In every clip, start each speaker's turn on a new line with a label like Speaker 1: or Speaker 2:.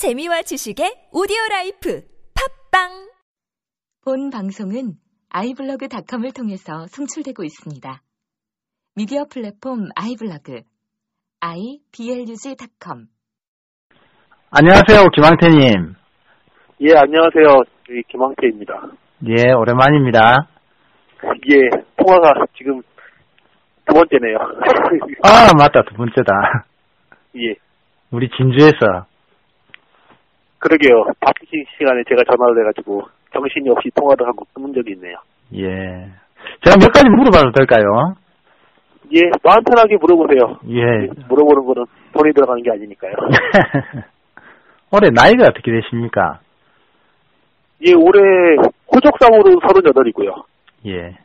Speaker 1: 재미와 지식의 오디오 라이프 팟빵
Speaker 2: 본 방송은 아이블로그닷컴을 통해서 송출되고 있습니다. 미디어 플랫폼 아이블로그 iblog.com
Speaker 3: 안녕하세요, 김황태님.
Speaker 4: 예, 안녕하세요. 김황태입니다.
Speaker 3: 예, 오랜만입니다.
Speaker 4: 예, 통화가 지금 두 번째네요.
Speaker 3: 아, 맞다, 두 번째다.
Speaker 4: 예,
Speaker 3: 우리 진주에서.
Speaker 4: 그러게요. 바쁘신 시간에 제가 전화를 해가지고 정신이 없이 통화를 하고 끊은 적이 있네요.
Speaker 3: 예. 제가 몇 가지 물어봐도 될까요?
Speaker 4: 예, 마음 편하게 물어보세요.
Speaker 3: 예.
Speaker 4: 물어보는 거는 돈이 들어가는 게 아니니까요.
Speaker 3: 올해 나이가 어떻게 되십니까?
Speaker 4: 예, 올해 호적상으로 38이고요.
Speaker 3: 예.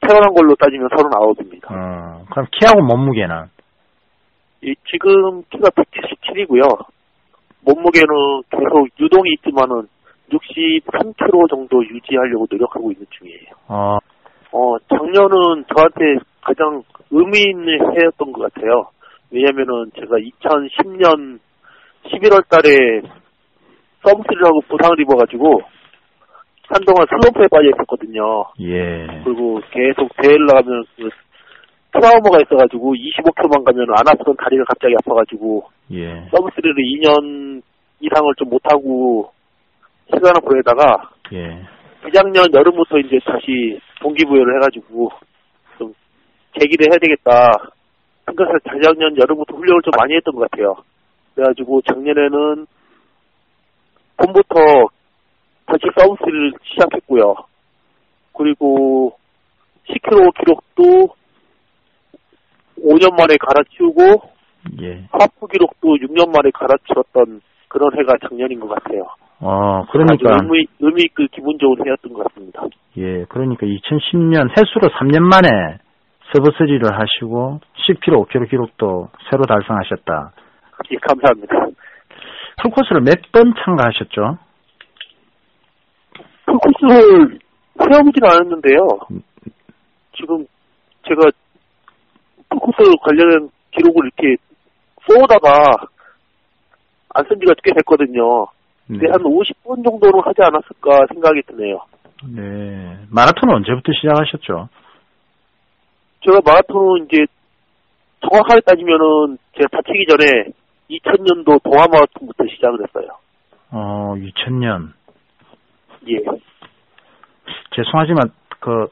Speaker 4: 태어난 걸로 따지면 39입니다.
Speaker 3: 어, 그럼 키하고 몸무게는?
Speaker 4: 예, 지금 키가 177이고요. 몸무게는 계속 유동이 있지만은 63kg 정도 유지하려고 노력하고 있는 중이에요.
Speaker 3: 어,
Speaker 4: 어, 작년은 저한테 가장 의미 있는 해였던 것 같아요. 왜냐면은 제가 2010년 11월 달에 서브스를 하고 부상을 입어가지고 한동안 슬럼프에 빠져 있었거든요.
Speaker 3: 예.
Speaker 4: 그리고 계속 대회를 나가면 그 트라우마가 있어가지고 25km만 가면 안 아프던 다리가 갑자기 아파가지고
Speaker 3: 예.
Speaker 4: 서브스리를 2년 이상을 좀 못하고 시간을 보내다가
Speaker 3: 예.
Speaker 4: 재작년 여름부터 이제 다시 동기부여를 해가지고 좀 계기를 해야 되겠다. 생각해서 재작년 여름부터 훈련을 좀 많이 했던 것 같아요. 그래가지고 작년에는 봄부터 다시 sub3를 시작했고요. 그리고 10km 기록도 5년 만에 갈아치우고
Speaker 3: 예.
Speaker 4: 하프 기록도 6년 만에 갈아치웠던 그런 해가 작년인 것 같아요.
Speaker 3: 어, 그러니까,
Speaker 4: 의미, 의미 있고 기분 좋은 해였던 것 같습니다.
Speaker 3: 예, 그러니까 2010년 햇수로 3년 만에 sub3를 하시고 10km, 5km 기록도 새로 달성하셨다.
Speaker 4: 예, 감사합니다.
Speaker 3: 풀코스를 몇 번 참가하셨죠?
Speaker 4: 그 코스를 세워보진 않았는데요. 지금 제가 그 코스 관련된 기록을 이렇게 써오다가 안 쓴 지가 꽤 됐거든요. 근데 한 50번 정도는 하지 않았을까 생각이 드네요.
Speaker 3: 네. 마라톤은 언제부터 시작하셨죠?
Speaker 4: 제가 마라톤은 이제 정확하게 따지면은 제가 다치기 전에 2000년도 동아 마라톤부터 시작을 했어요.
Speaker 3: 어, 2000년.
Speaker 4: 예.
Speaker 3: 죄송하지만, 그,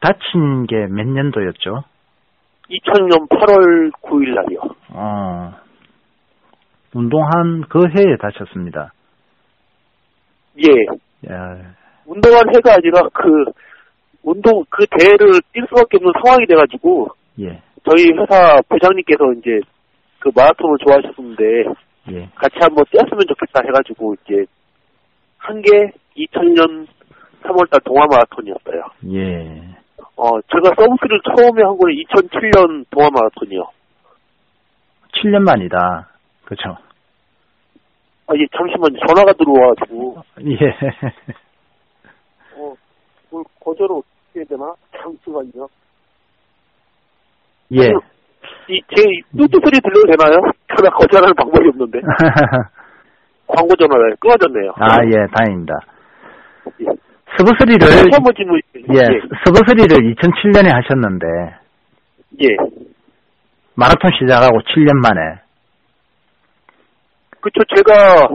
Speaker 3: 다친 게 몇 년도였죠?
Speaker 4: 2000년 8월 9일 날이요.
Speaker 3: 어, 운동한 그 해에 다쳤습니다.
Speaker 4: 예.
Speaker 3: 야,
Speaker 4: 운동한 해가 아니라 그 운동 그 대회를 뛸 수밖에 없는 상황이 돼가지고
Speaker 3: 예,
Speaker 4: 저희 회사 부장님께서 이제 그 마라톤을 좋아하셨는데
Speaker 3: 예.
Speaker 4: 같이 한번 뛰었으면 좋겠다 해가지고 이제 한 게 2000년 3월달 동아 마라톤이었어요.
Speaker 3: 예.
Speaker 4: 어 제가 서브스를 처음에 한 거는 2007년 동아 마라톤이요.
Speaker 3: 7년 만이다. 그쵸?
Speaker 4: 아, 예, 잠시만요. 전화가 들어와가지고
Speaker 3: 예.
Speaker 4: 어, 뭘 거절을 어떻게 해야 되나? 잠시만요.
Speaker 3: 예.
Speaker 4: 이제 뚜뚜 소리 들려도 되나요? 전화 거절하는 방법이 없는데 광고 전화를 끊어졌네요.
Speaker 3: 아, 예, 다행입니다.
Speaker 4: 예. 한번 질문.
Speaker 3: 예, 서브스리를 2007년에 하셨는데,
Speaker 4: 예.
Speaker 3: 마라톤 시작하고 7년 만에,
Speaker 4: 그쵸, 제가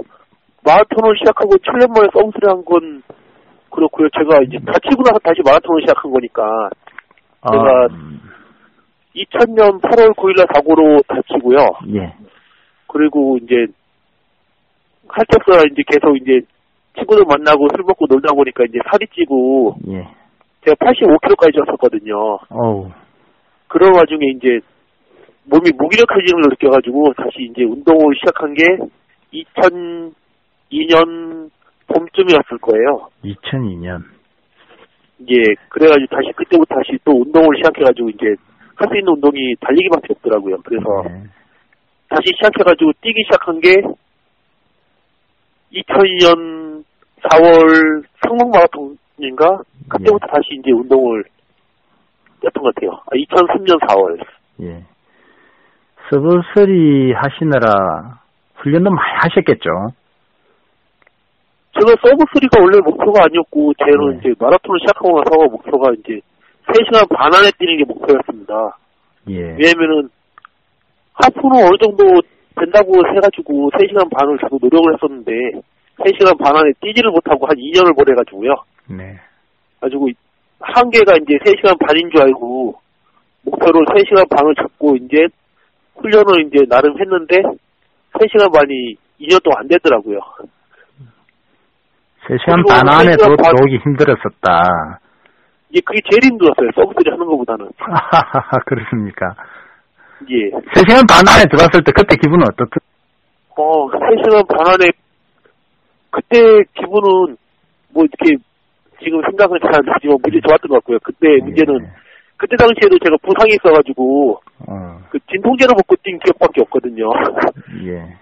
Speaker 4: 마라톤을 시작하고 7년 만에 서브스를 한 건 그렇고요. 제가 이제 다치고 나서 다시 마라톤을 시작한 거니까
Speaker 3: 어,
Speaker 4: 제가
Speaker 3: 음,
Speaker 4: 2000년 8월 9일날 사고로 다치고요.
Speaker 3: 예,
Speaker 4: 그리고 이제 할때서 이제 계속 이제 친구들 만나고 술 먹고 놀다 보니까 이제 살이 찌고
Speaker 3: 예.
Speaker 4: 제가 85kg까지 쪘었거든요.
Speaker 3: 어우,
Speaker 4: 그런 와중에 이제 몸이 무기력해지는 걸 느껴가지고 다시 이제 운동을 시작한 게 2002년 봄쯤이었을 거예요.
Speaker 3: 2002년.
Speaker 4: 예, 그래가지고 다시 그때부터 다시 또 운동을 시작해가지고 이제 할 수 있는 운동이 달리기밖에 없더라고요. 그래서
Speaker 3: 예.
Speaker 4: 다시 시작해가지고 뛰기 시작한 게 2002년 4월 성북 마라톤인가 그때부터 다시 이제 운동을 했던 것 같아요. 아, 2003년 4월.
Speaker 3: 예. 서브서리 하시느라 훈련도 많이 하셨겠죠.
Speaker 4: 제가 서브3가 원래 목표가 아니었고, 쟤는
Speaker 3: 네.
Speaker 4: 이제 마라톤을 시작하고 나서 목표가 이제 3시간 반 안에 뛰는 게 목표였습니다.
Speaker 3: 예.
Speaker 4: 왜냐면은, 하프는 어느 정도 된다고 해가지고 3시간 반을 자꾸 노력을 했었는데, 3시간 반 안에 뛰지를 못하고 한 2년을 보내가지고요.
Speaker 3: 네.
Speaker 4: 가지고 한계가 이제 3시간 반인 줄 알고 목표를 3시간 반을 잡고 이제 훈련을 이제 나름 했는데 3시간 반이 2년 동안 안 되더라고요.
Speaker 3: 3시간
Speaker 4: 그리고
Speaker 3: 반 안에도
Speaker 4: 3시간 반-
Speaker 3: 들어오기 힘들었었다.
Speaker 4: 이게 그게 제일 힘들었어요. 서브들이 하는 것보다는.
Speaker 3: 하하하, 그렇습니까?
Speaker 4: 예.
Speaker 3: 3시간 반 안에 들어왔을 때 그때 기분은 어떻,
Speaker 4: 어, 3시간 반 안에 그때 기분은 뭐 이렇게 지금 생각은 잘 안 나지만 문제 좋았던 것 같고요. 그때 문제는 그때 당시에도 제가 부상이 있어가지고
Speaker 3: 어,
Speaker 4: 그 진통제를 먹고 뛴 기억밖에 없거든요.
Speaker 3: 예.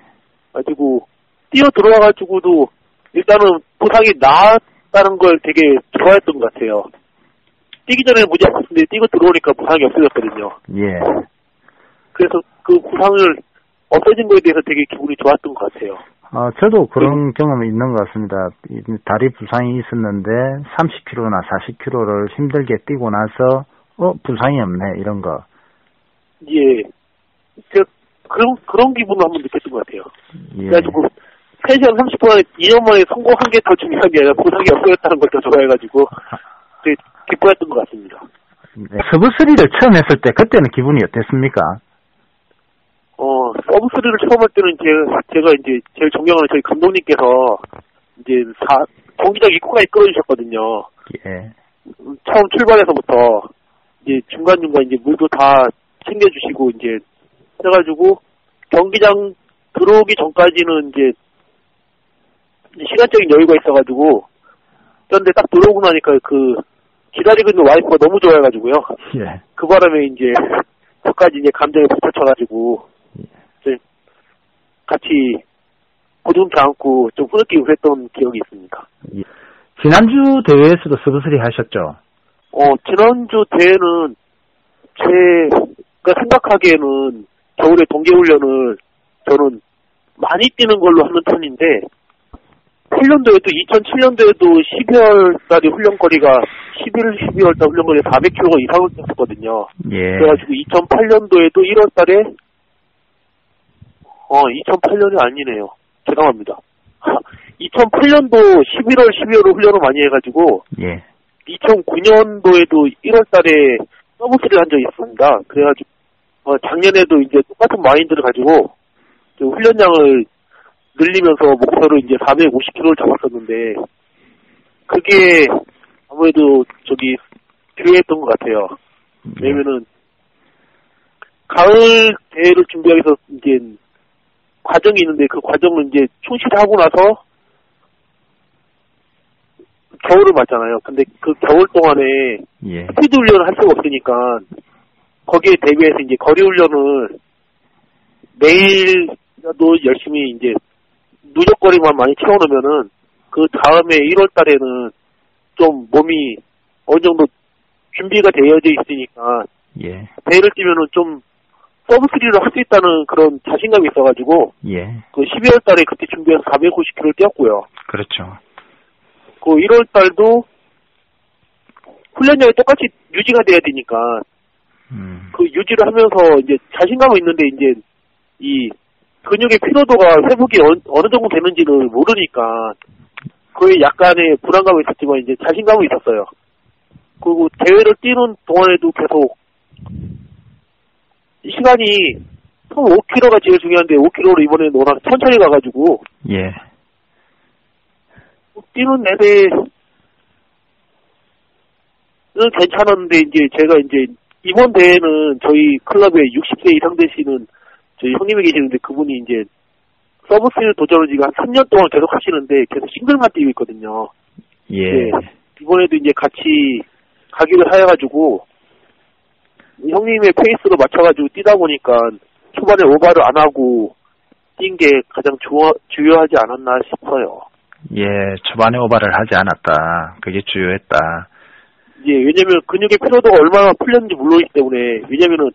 Speaker 4: 가지고 뛰어 들어와가지고도 일단은 부상이 나았다는 걸 되게 좋아했던 것 같아요. 뛰기 전에 무지 아팠는데 뛰고 들어오니까 부상이 없어졌거든요.
Speaker 3: 예.
Speaker 4: 그래서 그 부상을 없어진 거에 대해서 되게 기분이 좋았던 것 같아요.
Speaker 3: 어, 저도 그런 경험이 있는 것 같습니다. 이 다리 부상이 있었는데 30km나 40km를 힘들게 뛰고 나서 어 부상이 없네 이런 거.
Speaker 4: 예. 제가 그런, 그런 기분을 한번 느꼈던 것 같아요.
Speaker 3: 예.
Speaker 4: 그래가지고 3시간 30분 안에 2년 만에 성공한 게 더 중요한 게 아니라 부상이 없어졌다는 걸 더 좋아해가지고 되게 기뻐했던 것 같습니다.
Speaker 3: 네. sub3를 처음 했을 때 그때는 기분이 어땠습니까?
Speaker 4: 어, sub3를 처음 할 때는 제가, 제가 이제 제일 존경하는 저희 감독님께서 이제 사, 경기장 입구까지 끌어주셨거든요.
Speaker 3: 예.
Speaker 4: 음, 처음 출발해서부터 이제 중간중간 이제 물도 다 챙겨주시고 이제 해가지고 경기장 들어오기 전까지는 이제 시간적인 여유가 있어가지고 그런데 딱 들어오고 나니까 그 기다리고 있는 와이프가 너무 좋아해가지고요.
Speaker 3: 예.
Speaker 4: 그 바람에 이제 저까지 이제 감정에 붙여쳐가지고 이제 같이 고등치 않고 좀 흐느끼고 그랬던 기억이 있습니다.
Speaker 3: 예. 지난주 대회에서도 서브3 하셨죠?
Speaker 4: 어 지난주 대회는 제가 생각하기에는 겨울에 동계훈련을 저는 많이 뛰는 걸로 하는 편인데 8년도에도 2007년도에도 12월 달에 훈련거리가 11, 12월 달 훈련거리 400km 이상을 뛰었거든요.
Speaker 3: 예.
Speaker 4: 그래가지고 2008년도에도 1월 달에 어 2008년이 아니네요. 죄송합니다. 2008년도 11월, 12월을 훈련을 많이 해가지고
Speaker 3: 예.
Speaker 4: 2009년도에도 1월 달에 서브스를 한 적이 있습니다. 그래가지고 어, 작년에도 이제 똑같은 마인드를 가지고 좀 훈련량을 늘리면서 목표를 이제 450km를 잡았었는데 그게 아무래도 저기 필요했던 것 같아요.
Speaker 3: 예.
Speaker 4: 왜냐면은 가을 대회를 준비하기 위해서 이제 과정이 있는데 그 과정을 이제 충실하고 나서 겨울을 맞잖아요. 근데 그 겨울 동안에
Speaker 3: 예.
Speaker 4: 스피드 훈련을 할 수가 없으니까 거기에 대비해서 이제 거리 훈련을 매일도 열심히 이제 누적거리만 많이 채워놓으면은 그 다음에 1월 달에는 좀 몸이 어느 정도 준비가 되어져 있으니까
Speaker 3: 예.
Speaker 4: 대회를 뛰면은 좀 sub3를 할수 있다는 그런 자신감이 있어가지고
Speaker 3: 예.
Speaker 4: 그 12월 달에 그때 준비해서 450km를 뛰었고요.
Speaker 3: 그렇죠.
Speaker 4: 그 1월 달도 훈련량이 똑같이 유지가 돼야 되니까
Speaker 3: 음.
Speaker 4: 그 유지를 하면서 이제 자신감은 있는데 이제 이 근육의 피로도가 회복이 어느, 어느 정도 되는지를 모르니까 그에 약간의 불안감이 있었지만 이제 자신감은 있었어요. 그리고 대회를 뛰는 동안에도 계속 시간이 총 5km가 제일 중요한데 5km를 이번에 워낙 천천히 가가지고
Speaker 3: 예.
Speaker 4: 뛰는 내내는 괜찮았는데 이제 제가 이제 이번 대회는 저희 클럽에 60세 이상 되시는 저희 형님이 계시는데 그분이 이제 서브스를 도전을 지금 한 3년 동안 계속 하시는데 계속 싱글만 뛰고 있거든요.
Speaker 3: 예.
Speaker 4: 네. 이번에도 이제 같이 가기로 하여가지고 형님의 페이스로 맞춰가지고 뛰다 보니까 초반에 오버를 안 하고 뛴 게 가장 주, 주요하지 않았나 싶어요.
Speaker 3: 예. 초반에 오바를 하지 않았다. 그게 주요했다.
Speaker 4: 예, 왜냐면 근육의 피로도가 얼마나 풀렸는지 모르기 때문에, 왜냐면은,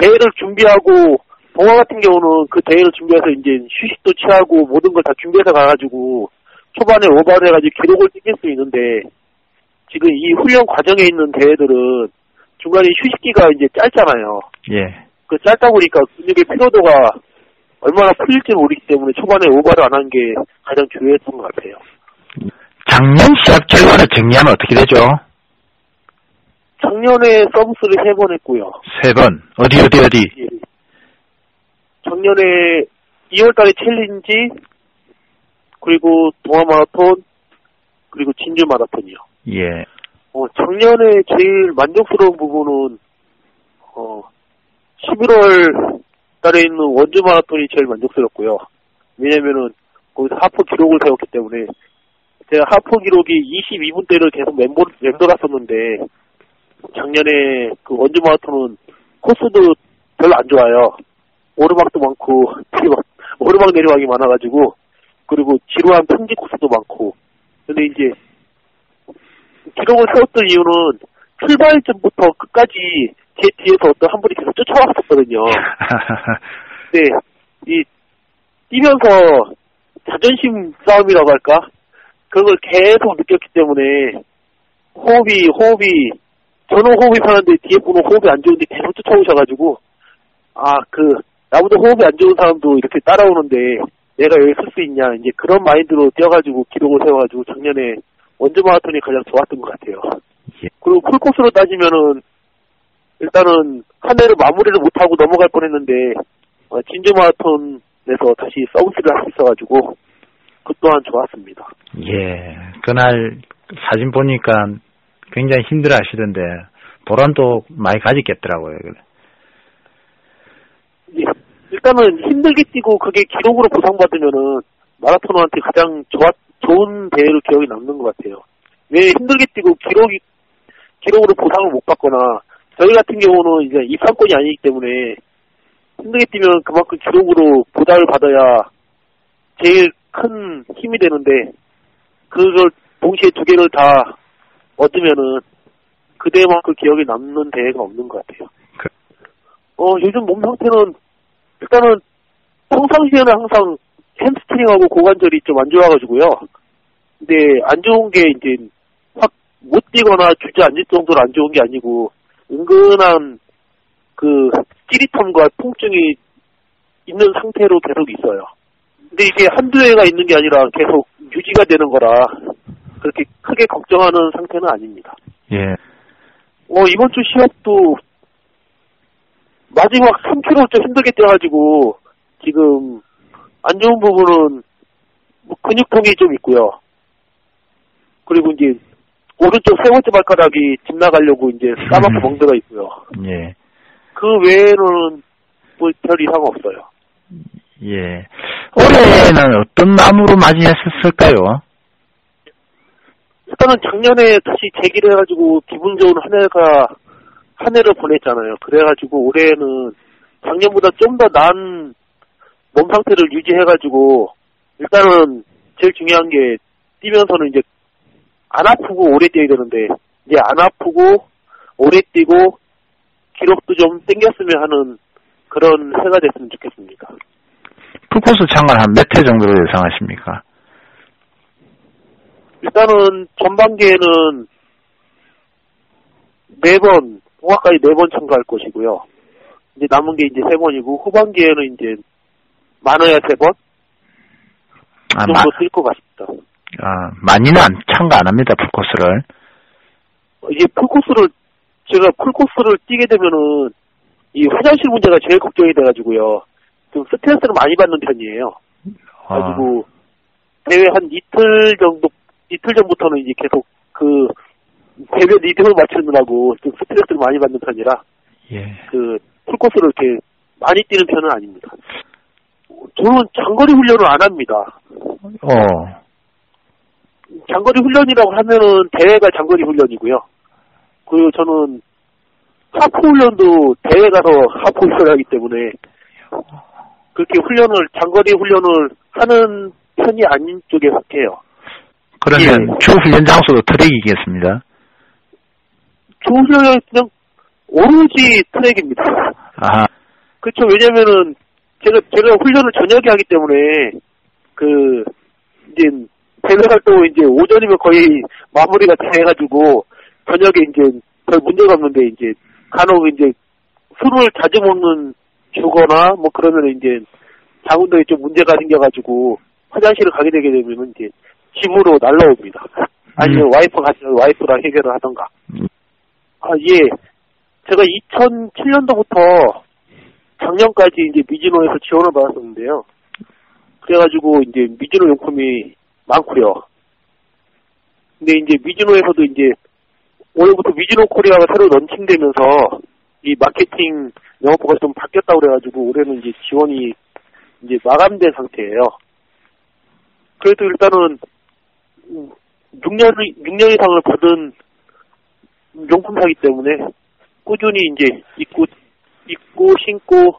Speaker 4: 대회를 준비하고 동화 같은 경우는 그 대회를 준비해서 이제 휴식도 취하고 모든 걸 다 준비해서 가가지고 초반에 오버를 해가지고 기록을 찍을 수 있는데 지금 이 훈련 과정에 있는 대회들은 중간에 휴식기가 이제 짧잖아요.
Speaker 3: 예.
Speaker 4: 그 짧다 보니까 근육의 피로도가 얼마나 풀릴지 모르기 때문에 초반에 오버를 안 한 게 가장 중요했던 것 같아요.
Speaker 3: 작년 시합 결과를 정리하면 어떻게 되죠?
Speaker 4: 작년에 sub3를 세 번 했고요.
Speaker 3: 세 번. 어디, 어디, 어디?
Speaker 4: 예. 작년에 2월달에 챌린지 그리고 동아 마라톤 그리고 진주 마라톤이요.
Speaker 3: 예.
Speaker 4: 어, 작년에 제일 만족스러운 부분은 어 11월 달에 있는 원주 마라톤이 제일 만족스럽고요. 왜냐면은 거기서 하프 기록을 세웠기 때문에 제가 하프 기록이 22분대를 계속 멤버 맴돌았었는데 작년에 그 원주 마라톤은 코스도 별로 안 좋아요. 오르막도 많고 오르막 내리막이 많아가지고 그리고 지루한 평지 코스도 많고 근데 이제 기록을 세웠던 이유는 출발점부터 끝까지 제 뒤에서 어떤 한 분이 계속 쫓아왔었거든요. 근데 이 뛰면서 자존심 싸움이라고 할까? 그걸 계속 느꼈기 때문에 호흡이 호흡이 저는 호흡이 편한데 뒤에 분은 호흡이 안 좋은데 계속 쫓아오셔가지고 아 그 나보다 호흡이 안 좋은 사람도 이렇게 따라오는데 내가 여기 쓸 수 있냐 이제 그런 마인드로 뛰어가지고 기록을 세워가지고 작년에 원주 마라톤이 가장 좋았던 것 같아요.
Speaker 3: 예.
Speaker 4: 그리고 풀코스로 따지면은 일단은 한 해를 마무리를 못하고 넘어갈 뻔했는데 어, 진주 마라톤에서 다시 서비스를 할 수 있어가지고 그 또한 좋았습니다.
Speaker 3: 예. 그날 사진 보니까 굉장히 힘들어 하시던데, 보람도 많이 가졌겠더라고요.
Speaker 4: 예, 일단은 힘들게 뛰고 그게 기록으로 보상받으면은 마라토너한테 가장 좋았, 좋은 대회로 기억이 남는 것 같아요. 왜 힘들게 뛰고 기록이, 기록으로 보상을 못 받거나 저희 같은 경우는 이제 입상권이 아니기 때문에 힘들게 뛰면 그만큼 기록으로 보답을 받아야 제일 큰 힘이 되는데 그걸 동시에 두 개를 다 얻으면은 그대만큼 기억에 남는 대회가 없는 것 같아요.
Speaker 3: 그-
Speaker 4: 어 요즘 몸 상태는 일단은 평상시에는 항상 햄스트링하고 고관절이 좀 안 좋아가지고요. 근데 안 좋은 게 이제 확 못 뛰거나 주저앉을 정도로 안 좋은 게 아니고 은근한 그 찌릿함과 통증이 있는 상태로 계속 있어요. 근데 이게 한두 해가 있는 게 아니라 계속 유지가 되는 거라 그렇게 크게 걱정하는 상태는 아닙니다.
Speaker 3: 예.
Speaker 4: 어, 이번 주 시합도 마지막 3km 좀 힘들게 뛰어가지고 지금 안 좋은 부분은 뭐 근육통이 좀 있고요. 그리고 이제 오른쪽 세 번째 발가락이 집 나가려고 이제 까맣고 멍들어 있고요.
Speaker 3: 예.
Speaker 4: 그 외에는 뭐별 이상 없어요.
Speaker 3: 예. 올해는 어떤 마음으로 맞이했었을까요?
Speaker 4: 일단은 작년에 다시 재기를 해가지고 기분 좋은 한 해가 한 해를 보냈잖아요. 그래가지고 올해는 작년보다 좀 더 나은 몸 상태를 유지해가지고 일단은 제일 중요한 게 뛰면서는 이제 안 아프고 오래 뛰어야 되는데 이제 안 아프고 오래 뛰고 기록도 좀 땡겼으면 하는 그런 해가 됐으면 좋겠습니다.
Speaker 3: 풀코스 참관 한몇 회 정도로 예상하십니까?
Speaker 4: 일단은 전반기에는 네 번, 통화까지 네 번 참가할 것이고요. 이제 남은 게 이제 세 번이고, 후반기에는 이제 많아야 세 번?
Speaker 3: 아,
Speaker 4: 그
Speaker 3: 마,
Speaker 4: 정도 뛸것 같습니다.
Speaker 3: 아, 많이는 안, 참가 안 합니다, 풀코스를.
Speaker 4: 이게 풀코스를, 제가 풀코스를 뛰게 되면은, 이 화장실 문제가 제일 걱정이 돼가지고요. 좀 스트레스를 많이 받는 편이에요.
Speaker 3: 아,
Speaker 4: 가지고 대회 한 이틀 정도 이틀 전부터는 이제 계속 그 대회 리듬을 맞추느라고 좀 스트레스를 많이 받는 편이라
Speaker 3: 예.
Speaker 4: 그 풀코스를 이렇게 많이 뛰는 편은 아닙니다. 저는 장거리 훈련을 안 합니다.
Speaker 3: 어,
Speaker 4: 장거리 훈련이라고 하면은 대회가 장거리 훈련이고요. 그리고 저는 하프 훈련도 대회 가서 하프 훈련을 하기 때문에 그렇게 훈련을 장거리 훈련을 하는 편이 아닌 쪽에 속해요.
Speaker 3: 그러면
Speaker 4: 예.
Speaker 3: 주 훈련 장소도 트랙이겠습니다.
Speaker 4: 조훈련은 그냥 오로지 트랙입니다.
Speaker 3: 아,
Speaker 4: 그렇죠. 왜냐면은 제가, 제가 훈련을 저녁에 하기 때문에, 그, 이제, 대회 활동은 이제 오전이면 거의 마무리가 돼가지고, 저녁에 이제 별 문제가 없는데, 이제, 간혹 이제, 술을 자주 먹는 주거나, 뭐 그러면 이제, 자궁도에 좀 문제가 생겨가지고, 화장실을 가게 되게 되면 이제, 집으로 날라옵니다. 아니면
Speaker 3: 음.
Speaker 4: 와이프 같이 와이프랑 해결을 하던가.
Speaker 3: 음.
Speaker 4: 아, 예. 제가 2007년도부터 작년까지 이제 미즈노에서 지원을 받았었는데요. 그래가지고 이제 미즈노 용품이 많고요. 근데 이제 미즈노에서도 이제 올해부터 미즈노 코리아가 새로 런칭되면서 이 마케팅 영업부가 좀 바뀌었다고 그래가지고 올해는 이제 지원이 이제 마감된 상태예요. 그래도 일단은 6년 6년 이상을 받은 용품사기 때문에 꾸준히 이제 입고 입고 신고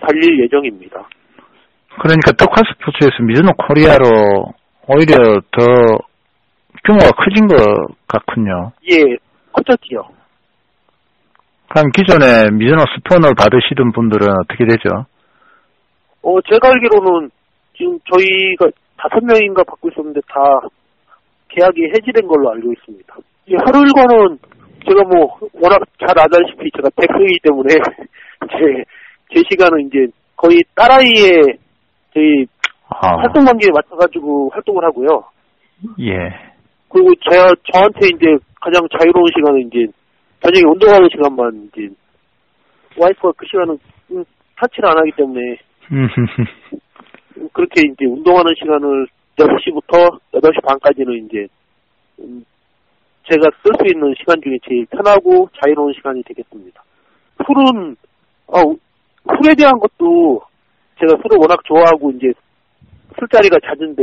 Speaker 4: 달릴 예정입니다.
Speaker 3: 그러니까 덕화 스포츠에서 미즈노 코리아로 오히려 더 규모가 커진 것 같군요.
Speaker 4: 예, 커졌지요.
Speaker 3: 그럼 기존에 미즈노 스폰을 받으시던 분들은 어떻게 되죠?
Speaker 4: 어, 제가 알기로는 지금 저희가 다섯 명인가 받고 있었는데 다 계약이 해지된 걸로 알고 있습니다. 이 하루 일과는 제가 뭐 워낙 잘 아다시피 제가 백수이기 때문에 제, 제 시간은 이제 거의 딸아이의 저희
Speaker 3: 아,
Speaker 4: 활동 단계에 맞춰가지고 활동을 하고요.
Speaker 3: 예.
Speaker 4: 그리고 제, 저한테 이제 가장 자유로운 시간은 이제 저녁에 운동하는 시간만 이제 와이프가 그 시간은 음, 타치를 안 하기 때문에 그렇게 이제 운동하는 시간을 6시부터 8시 반까지는 이제 음, 제가 쓸 수 있는 시간 중에 제일 편하고 자유로운 시간이 되겠습니다. 술은 어, 술에 대한 것도 제가 술을 워낙 좋아하고 이제 술자리가 잦은데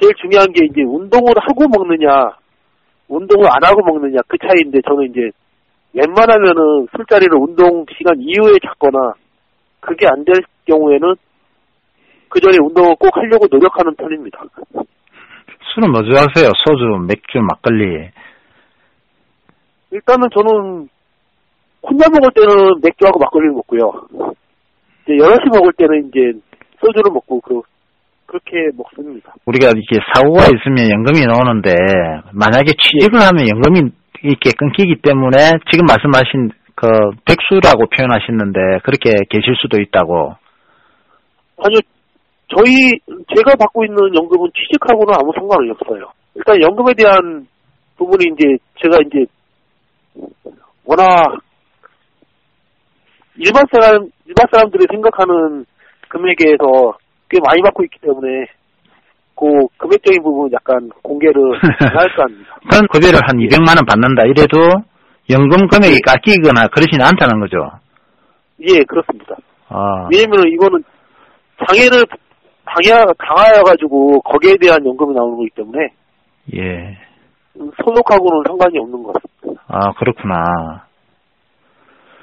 Speaker 4: 제일 중요한 게 이제 운동을 하고 먹느냐 운동을 안 하고 먹느냐 그 차이인데 저는 이제 웬만하면은 술자리를 운동 시간 이후에 잡거나 그게 안 될 경우에는 그 전에 운동을 꼭 하려고 노력하는 편입니다.
Speaker 3: 술은 뭐 좋아하세요? 소주, 맥주, 막걸리.
Speaker 4: 일단은 저는 혼자 먹을 때는 맥주하고 막걸리를 먹고요. 이제 여럿이 먹을 때는 이제 소주를 먹고 그 그렇게 먹습니다.
Speaker 3: 우리가 이렇게 사고가 있으면 연금이 나오는데 만약에 취직을 하면 연금이 이렇게 끊기기 때문에 지금 말씀하신 그 백수라고 표현하셨는데 그렇게 계실 수도 있다고.
Speaker 4: 아니요, 저희 제가 받고 있는 연금은 취직하고는 아무 상관이 없어요. 일단 연금에 대한 부분이 이제 제가 이제 워낙 일반 사람 일반 사람들이 생각하는 금액에서 꽤 많이 받고 있기 때문에 그 금액적인 부분 은 약간 공개를 할까 합니다.
Speaker 3: 그런 급여를 한 200만 원 받는다 이래도 연금 금액이 깎이거나 그러지는 않다는 거죠.
Speaker 4: 예, 그렇습니다.
Speaker 3: 아,
Speaker 4: 왜냐면 이거는 장애를 당해 당하여가지고 거기에 대한 연금이 나오는 거기 때문에
Speaker 3: 예.
Speaker 4: 소득하고는 상관이 없는 것 같습니다.
Speaker 3: 아, 그렇구나.